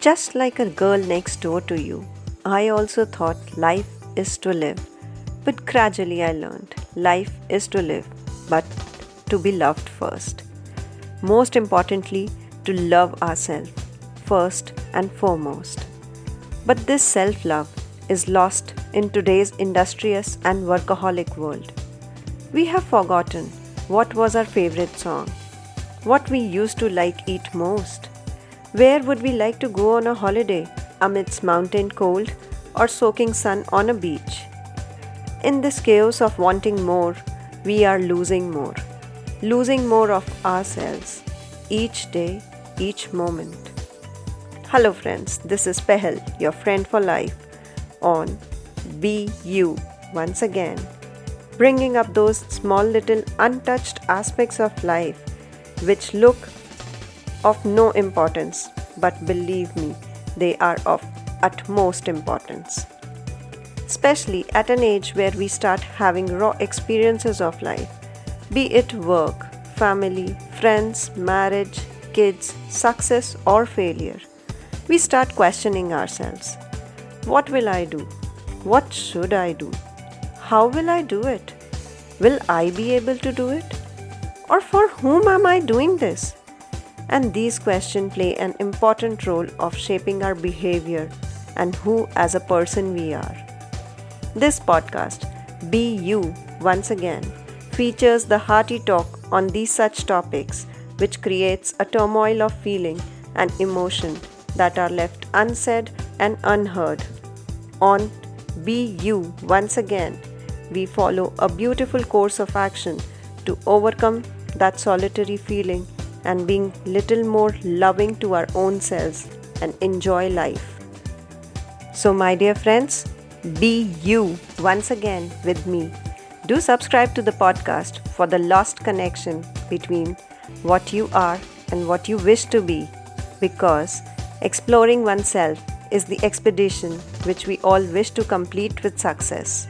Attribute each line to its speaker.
Speaker 1: Just like a girl next door to you, I also thought life is to live. But gradually I learned life is to live, but to be loved first. Most importantly, to love ourselves first and foremost. But this self love is lost in today's industrious and workaholic world. We have forgotten what was our favorite song, what we used to like eat most, where would we like to go on a holiday amidst mountain cold or soaking sun on a beach. In this chaos of wanting more, we are losing more, losing more of ourselves each day, each moment. Hello, friends, this is Pehel, your friend for life, on Be You once again, bringing up those small little untouched aspects of life which look of no importance, but believe me, they are of utmost importance. Especially at an age where we start having raw experiences of life, be it work, family, friends, marriage, kids, success, or failure, we start questioning ourselves. What will I do? What should I do? How will I do it? Will I be able to do it? Or for whom am I doing this? And these questions play an important role of shaping our behavior and who as a person we are. This podcast, Be You Once Again, features the hearty talk on these such topics which creates a turmoil of feeling and emotion that are left unsaid and unheard. On Be You Once Again, we follow a beautiful course of action to overcome that solitary feeling and being little more loving to our own selves and enjoy life. So, my dear friends, be you once again with me. Do subscribe to the podcast for the lost connection between what you are and what you wish to be because exploring oneself is the expedition which we all wish to complete with success.